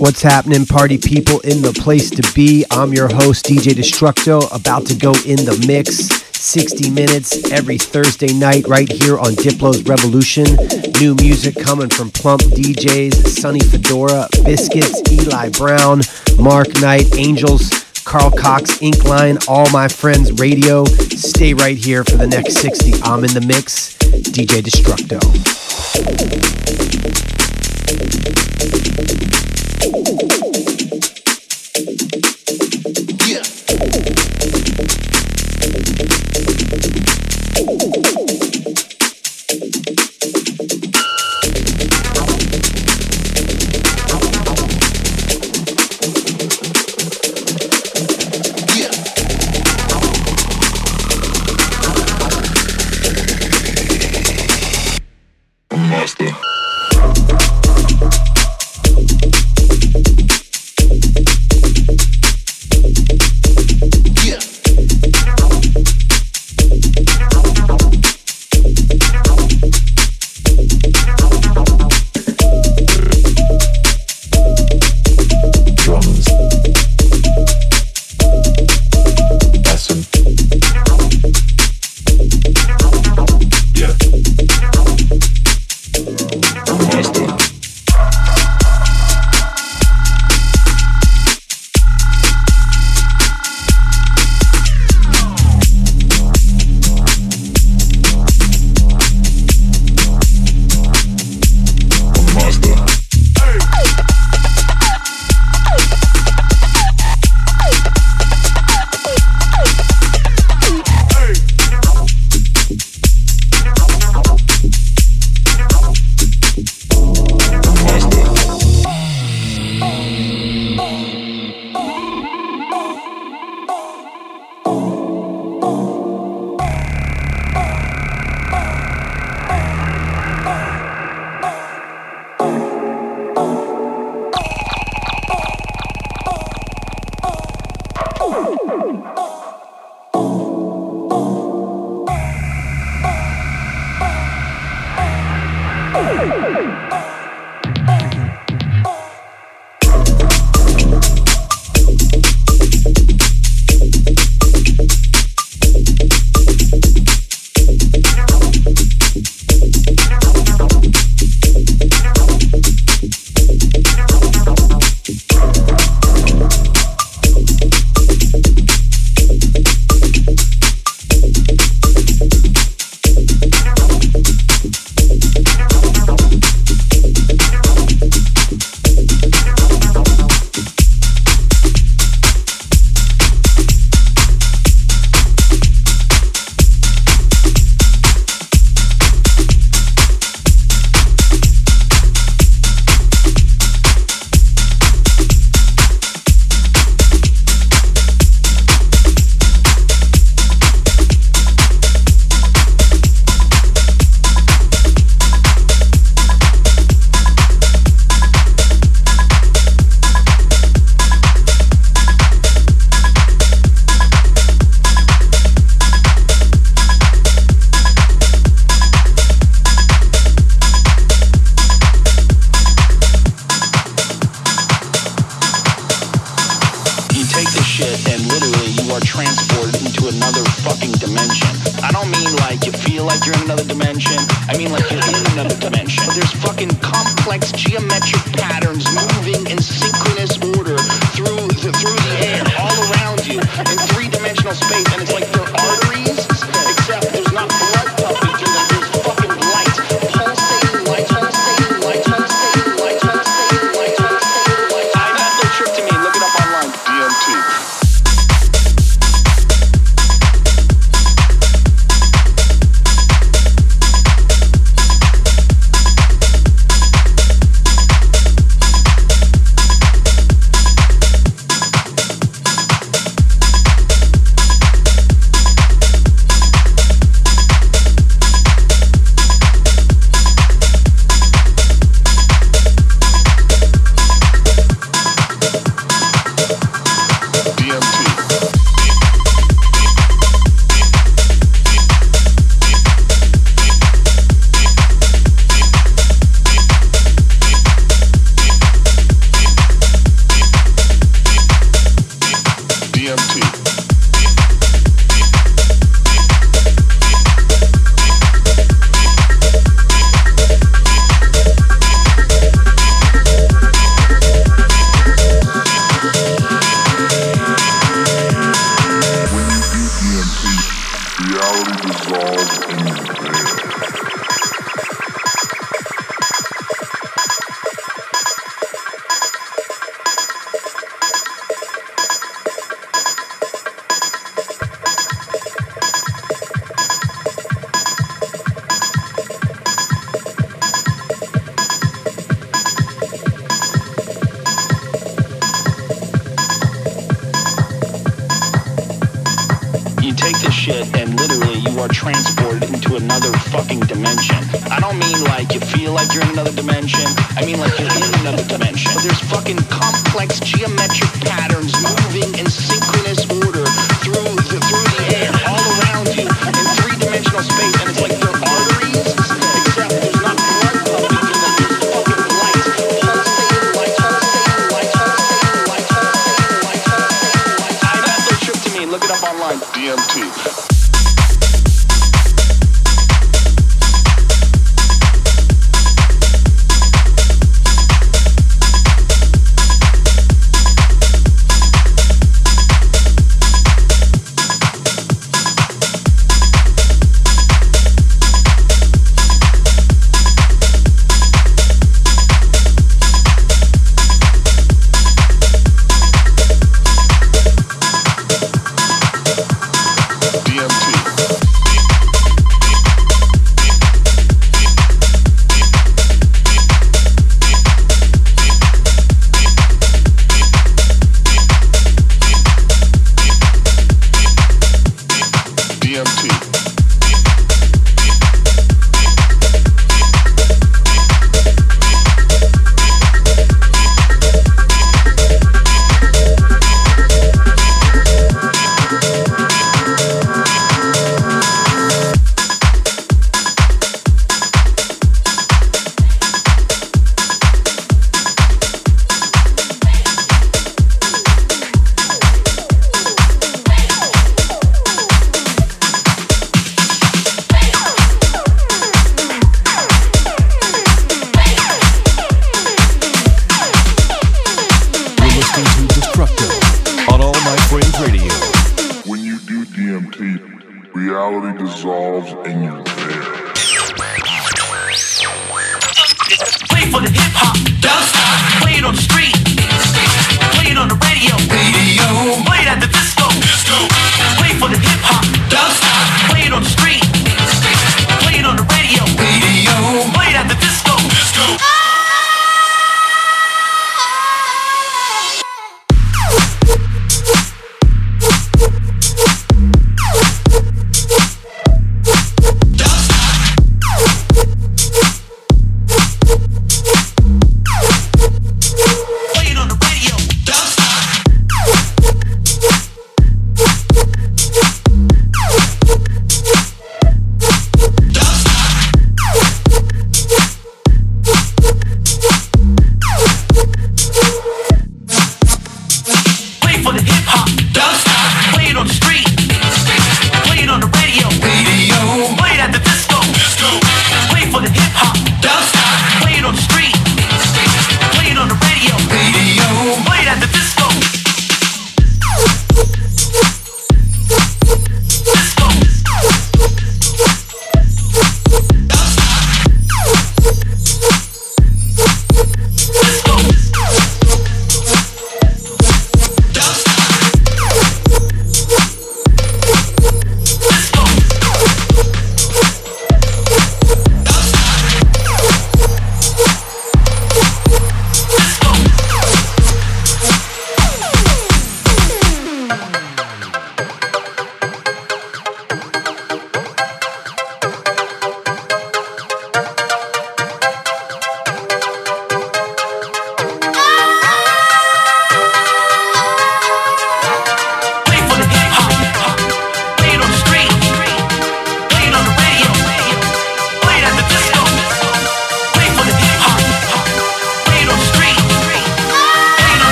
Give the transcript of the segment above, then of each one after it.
What's happening, party people in the place to be? I'm your host, DJ Destructo, about to go in the mix. 60 minutes every Thursday night right here on Diplo's Revolution. New music coming from Plump DJs, Sonny Fodera, Biscits, Eli Brown, Mark Knight, Angels, Carl Cox, Inkline, all my friends radio. Stay right here for the next 60. I'm in the mix, DJ Destructo. Yeah. like you're in another dimension. I mean like you're in another dimension. But there's fucking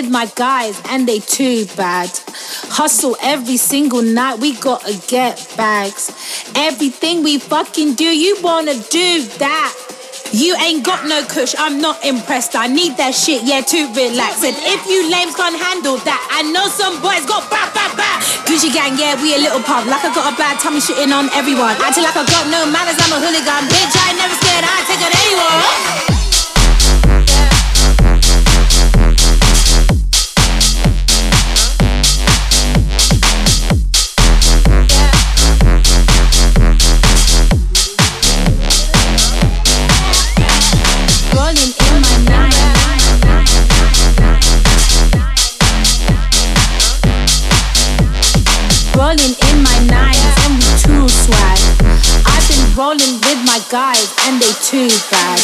with my guys and they too bad. Hustle every single night, we gotta get bags. Everything we fucking do, you wanna do that. You ain't got no kush, I'm not impressed. I need that shit, yeah, to relax. And if you lames can't handle that, I know some boys got ba ba ba. Gucci gang, yeah, we a little pub. Like I got a bad tummy shitting on everyone. Acting like I got no manners, I'm a hooligan. Bitch, I ain't never scared, I take on anyone. Too bad.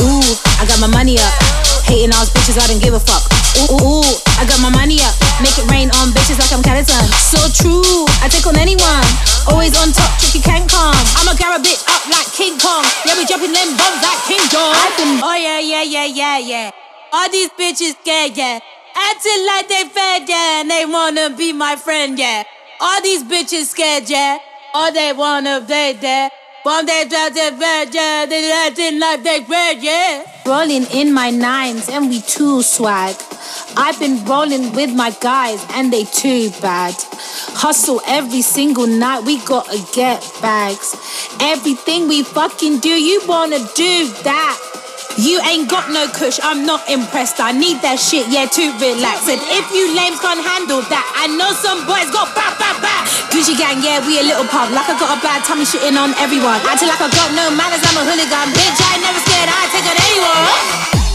Ooh, I got my money up. Hating all bitches, I don't give a fuck. Ooh, ooh, I got my money up. Make it rain on bitches like I'm Caliton. So true, I take on anyone. Always on top, tricky can't come. I'ma a bitch jumping them bombs like King John. I can, oh yeah, yeah, yeah, yeah, yeah. All these bitches scared, yeah. Acting like they fed, yeah, and they wanna be my friend, yeah. All these bitches scared, yeah. All they wanna be there. One day drop the bed, yeah, they acting like they fed, yeah. Rolling in my nines and we too swag. I've been rolling with my guys and they too bad. Hustle every single night, we gotta get bags. Everything we fucking do, you wanna do that. You ain't got no kush, I'm not impressed. I need that shit, yeah, to relax. And if you lames can't handle that, I know some boys got ba ba ba. Gucci gang, yeah, we a little pub. Like I got a bad tummy shitting on everyone. Acting like I got no manners, I'm a hooligan. Bitch, I ain't never scared, I take on anyone.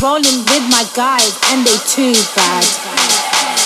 Rolling with my guys and they too bad.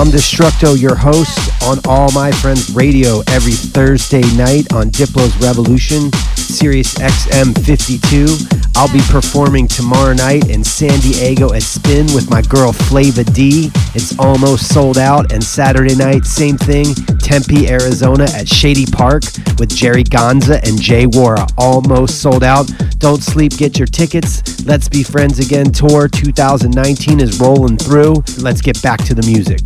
I'm Destructo, your host on All My Friends Radio every Thursday night on Diplo's Revolution, Sirius XM 52. I'll be performing tomorrow night in San Diego at Spin with my girl Flava D. It's almost sold out. And Saturday night, same thing, Tempe, Arizona at Shady Park with Jerry Gonza and J. Worra. Almost sold out. Don't sleep, get your tickets. Let's Be Friends Again Tour 2019 is rolling through. Let's get back to the music.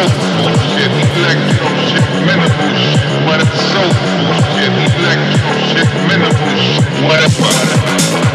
electro shit, minimal shit, what it's soulful shit, electro shit, minimal shit, whatever.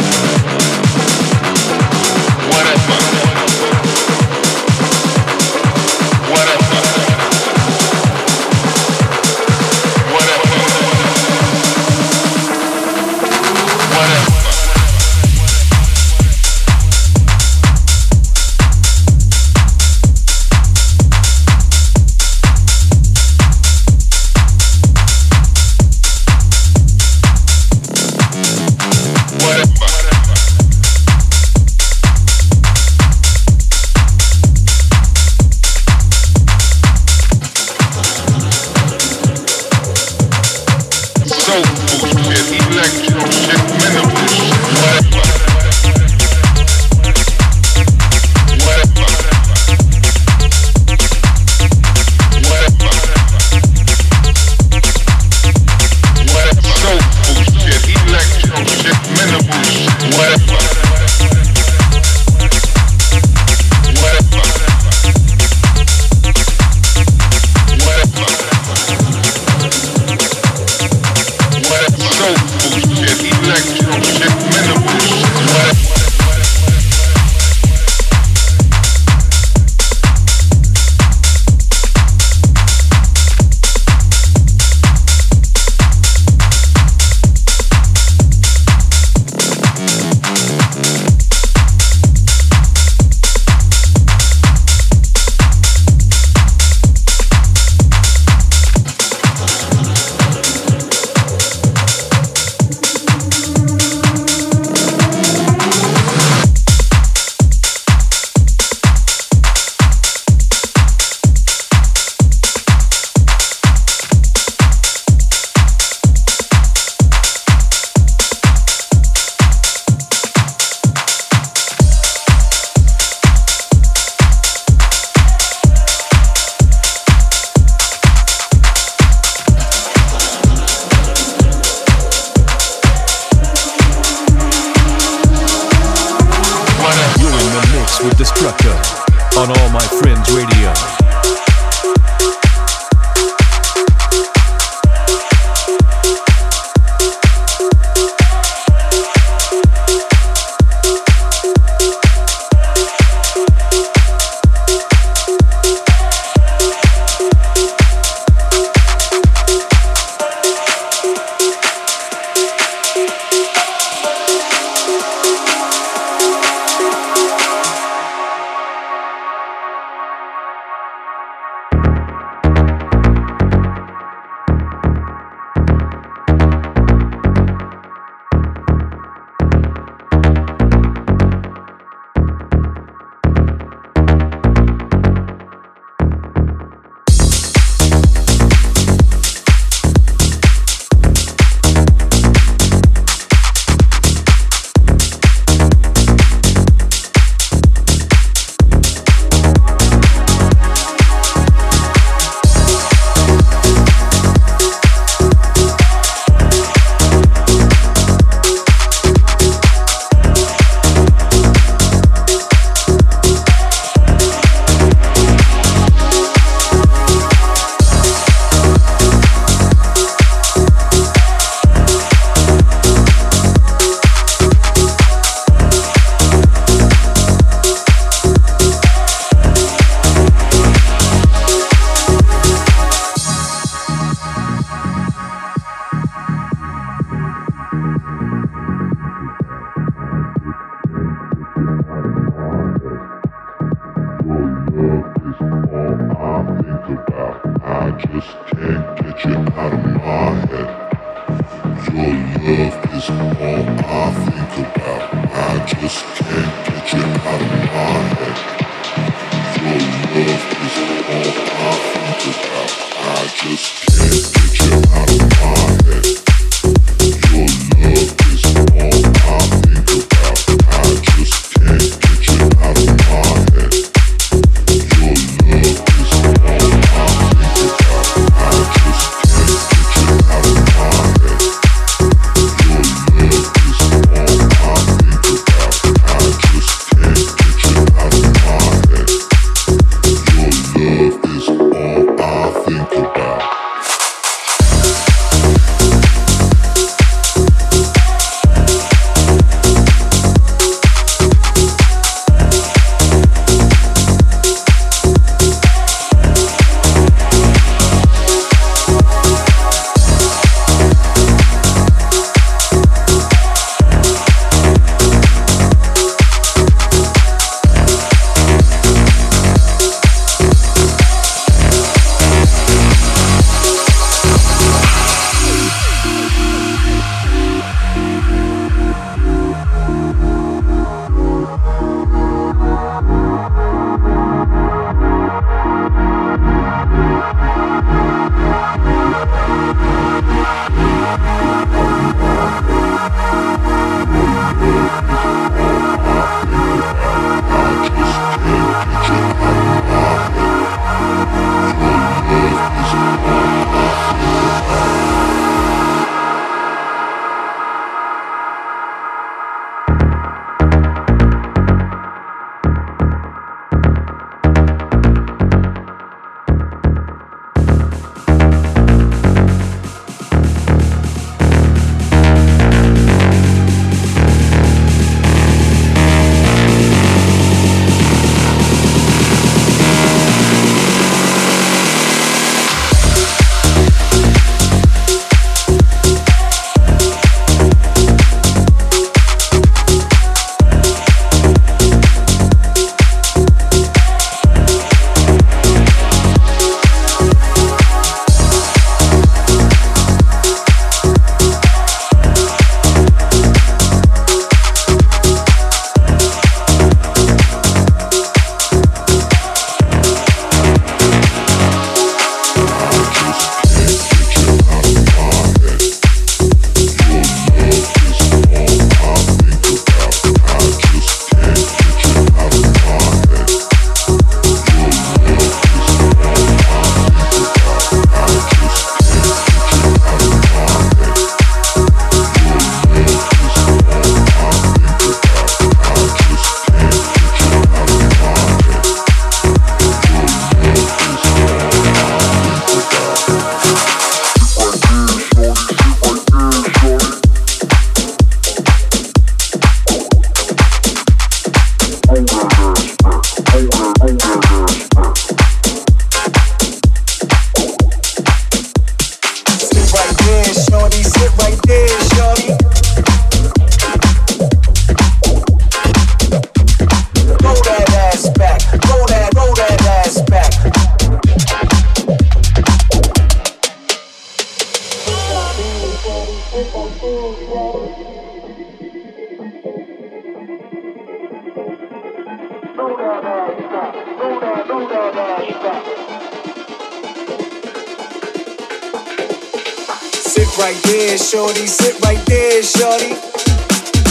shorty, sit right there, shorty.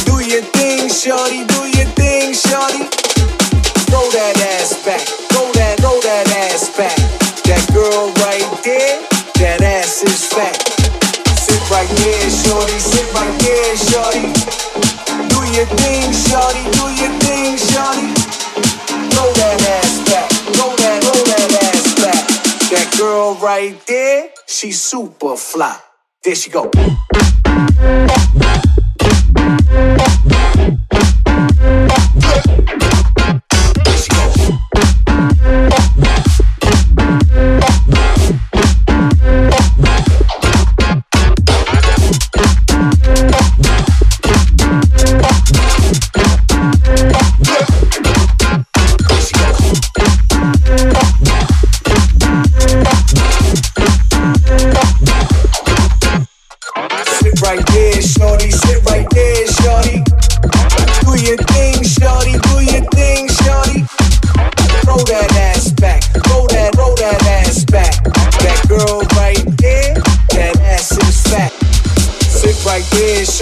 Do your thing, shorty, do your thing, shorty. Throw that ass back, throw that, throw that ass back. That girl right there, that ass is fat. Sit right there, shorty, sit right there, shorty. Do your thing, shorty, do your thing, shorty. Throw that ass back, throw that, throw that ass back. That girl right there, she super fly. There she go.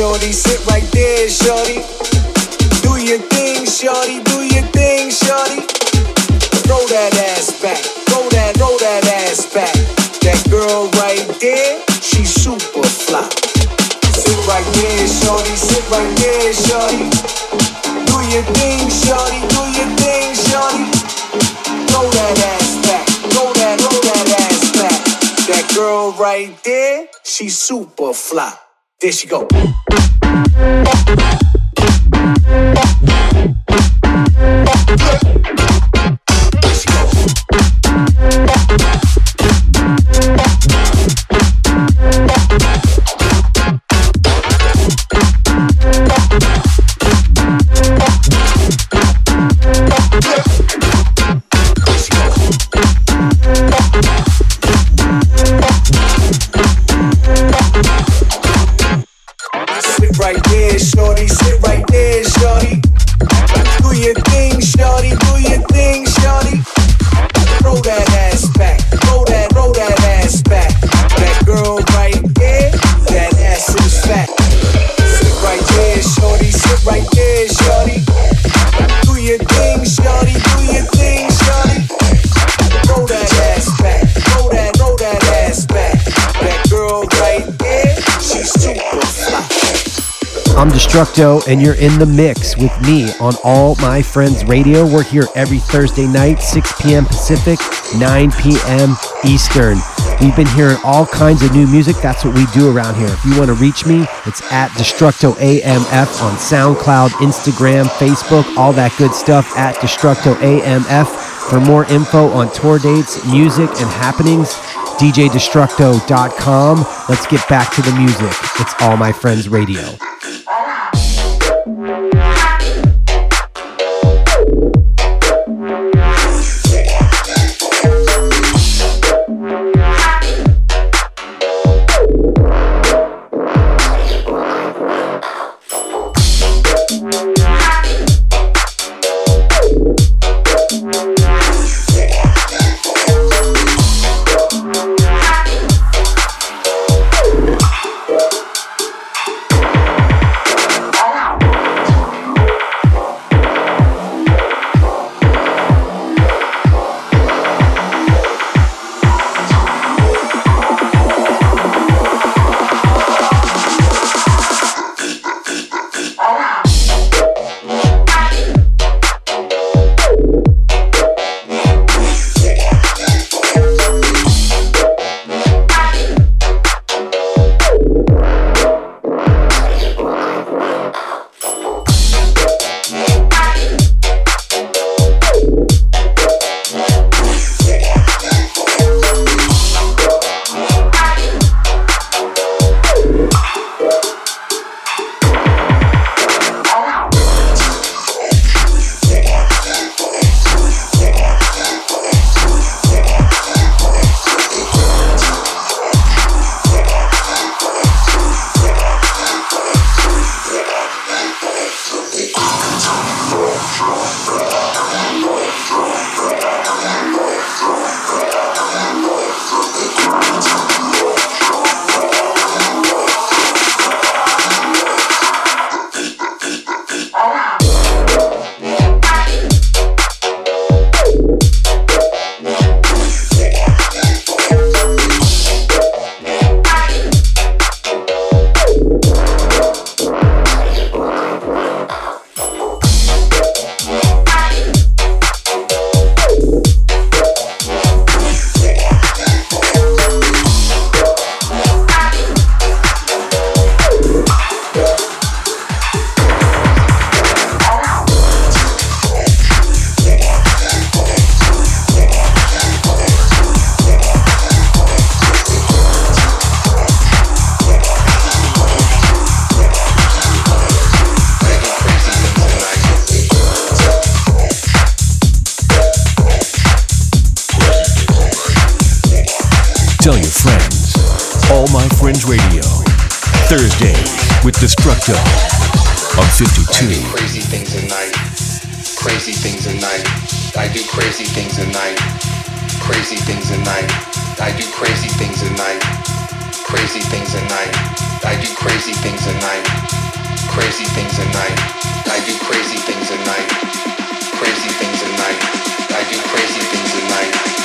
Shorty. Sit right there, shorty. Do your thing, shorty. Do your thing, shorty. Throw that ass back. Throw that, throw that ass back. That girl right there, she's super fly. Sit right there, shorty. Sit right there, shorty. Do your thing, shorty. Do your thing, shorty. Throw that ass back. Throw that, throw that ass back. That girl right there, she's super fly. There she go. Destructo, and you're in the mix with me on All My Friends Radio. We're here every Thursday night, 6 p.m. Pacific, 9 p.m. Eastern. We've been hearing all kinds of new music. That's what we do around here. If you want to reach me, it's at Destructo AMF on SoundCloud, Instagram, Facebook, all that good stuff at Destructo AMF. For more info on tour dates, music, and happenings, DJDestructo.com. Let's get back to the music. It's All My Friends Radio. Electro on 52. I do crazy things at night. Crazy things at night. I do crazy things at night. Crazy things at night. I do crazy things at night. Crazy things at night. I do crazy things at night. Crazy things at night. I do crazy things at night. Crazy things at night. I do crazy things at night.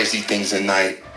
Crazy things at night.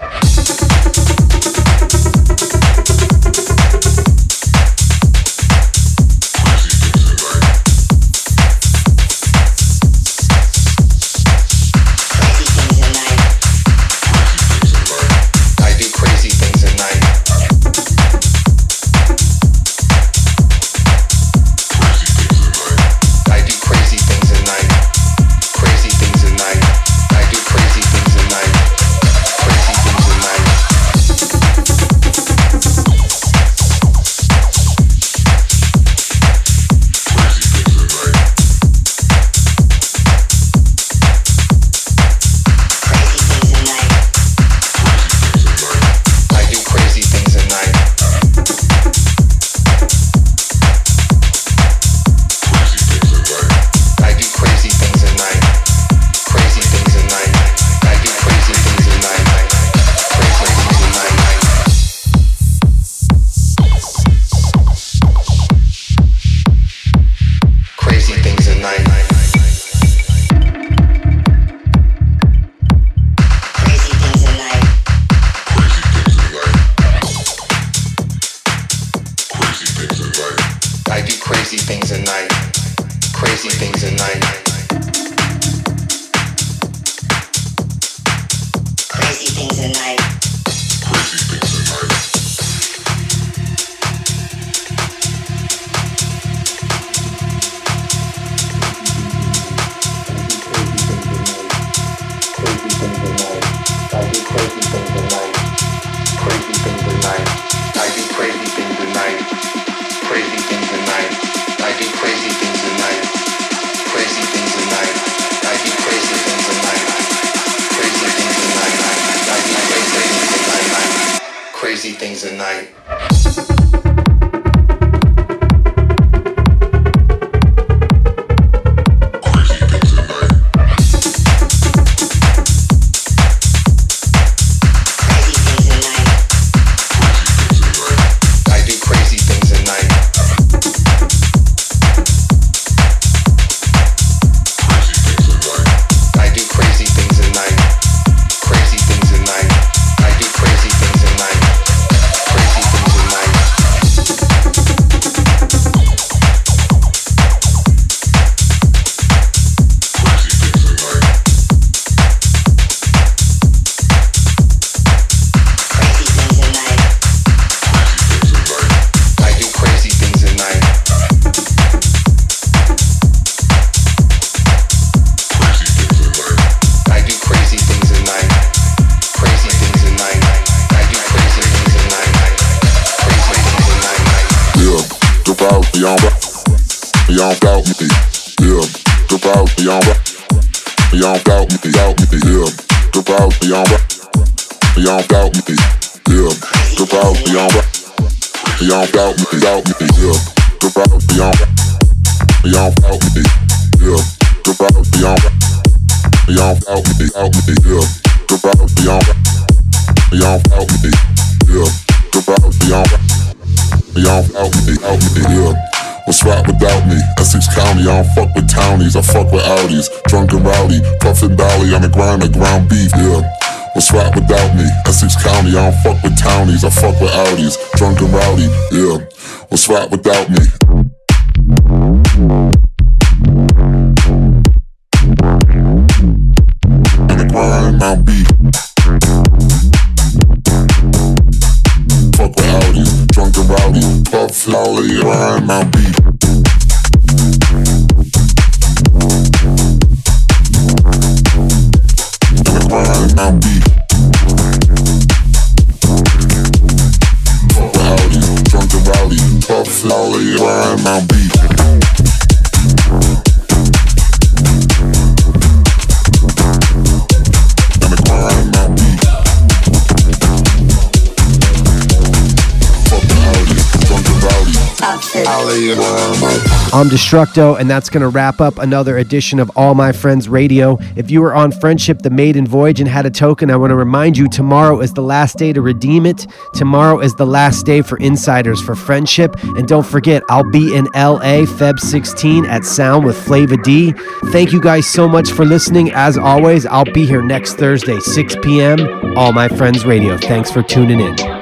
Beyond rap. Beyond doubt me, doubt me. Yeah, drop out, beyond rap. Beyond doubt me. Yeah, drop out, beyond rap. Beyond doubt me, doubt me. Yeah, drop out, beyond rap. Beyond doubt me. Yeah, drop out, beyond rap. Beyond doubt me, doubt me. Yeah, drop out, beyond rap. Beyond doubt me. Yeah, drop out, beyond rap. Beyond out me, out me, yeah. What's right without me? Essex County, I don't fuck with townies, I fuck with Audis. Drunk and rowdy, puffin' dolly on the grind, the ground beef, yeah. What's right without me? Essex County, I don't fuck with townies, I fuck with Audis. Drunk and rowdy, yeah. What's right without me? Grind, Mount beef. On Mount beef. Fuck with Audis, drunk I'm Destructo, and that's going to wrap up another edition of All My Friends Radio. If you were on Friendship, the Maiden Voyage, and had a token, I want to remind you tomorrow is the last day to redeem it. Tomorrow is the last day for insiders for Friendship. And don't forget, I'll be in LA Feb 16 at Sound with Flava D. Thank you guys so much for listening. As always, I'll be here next Thursday, 6 p.m. All My Friends Radio. Thanks for tuning in.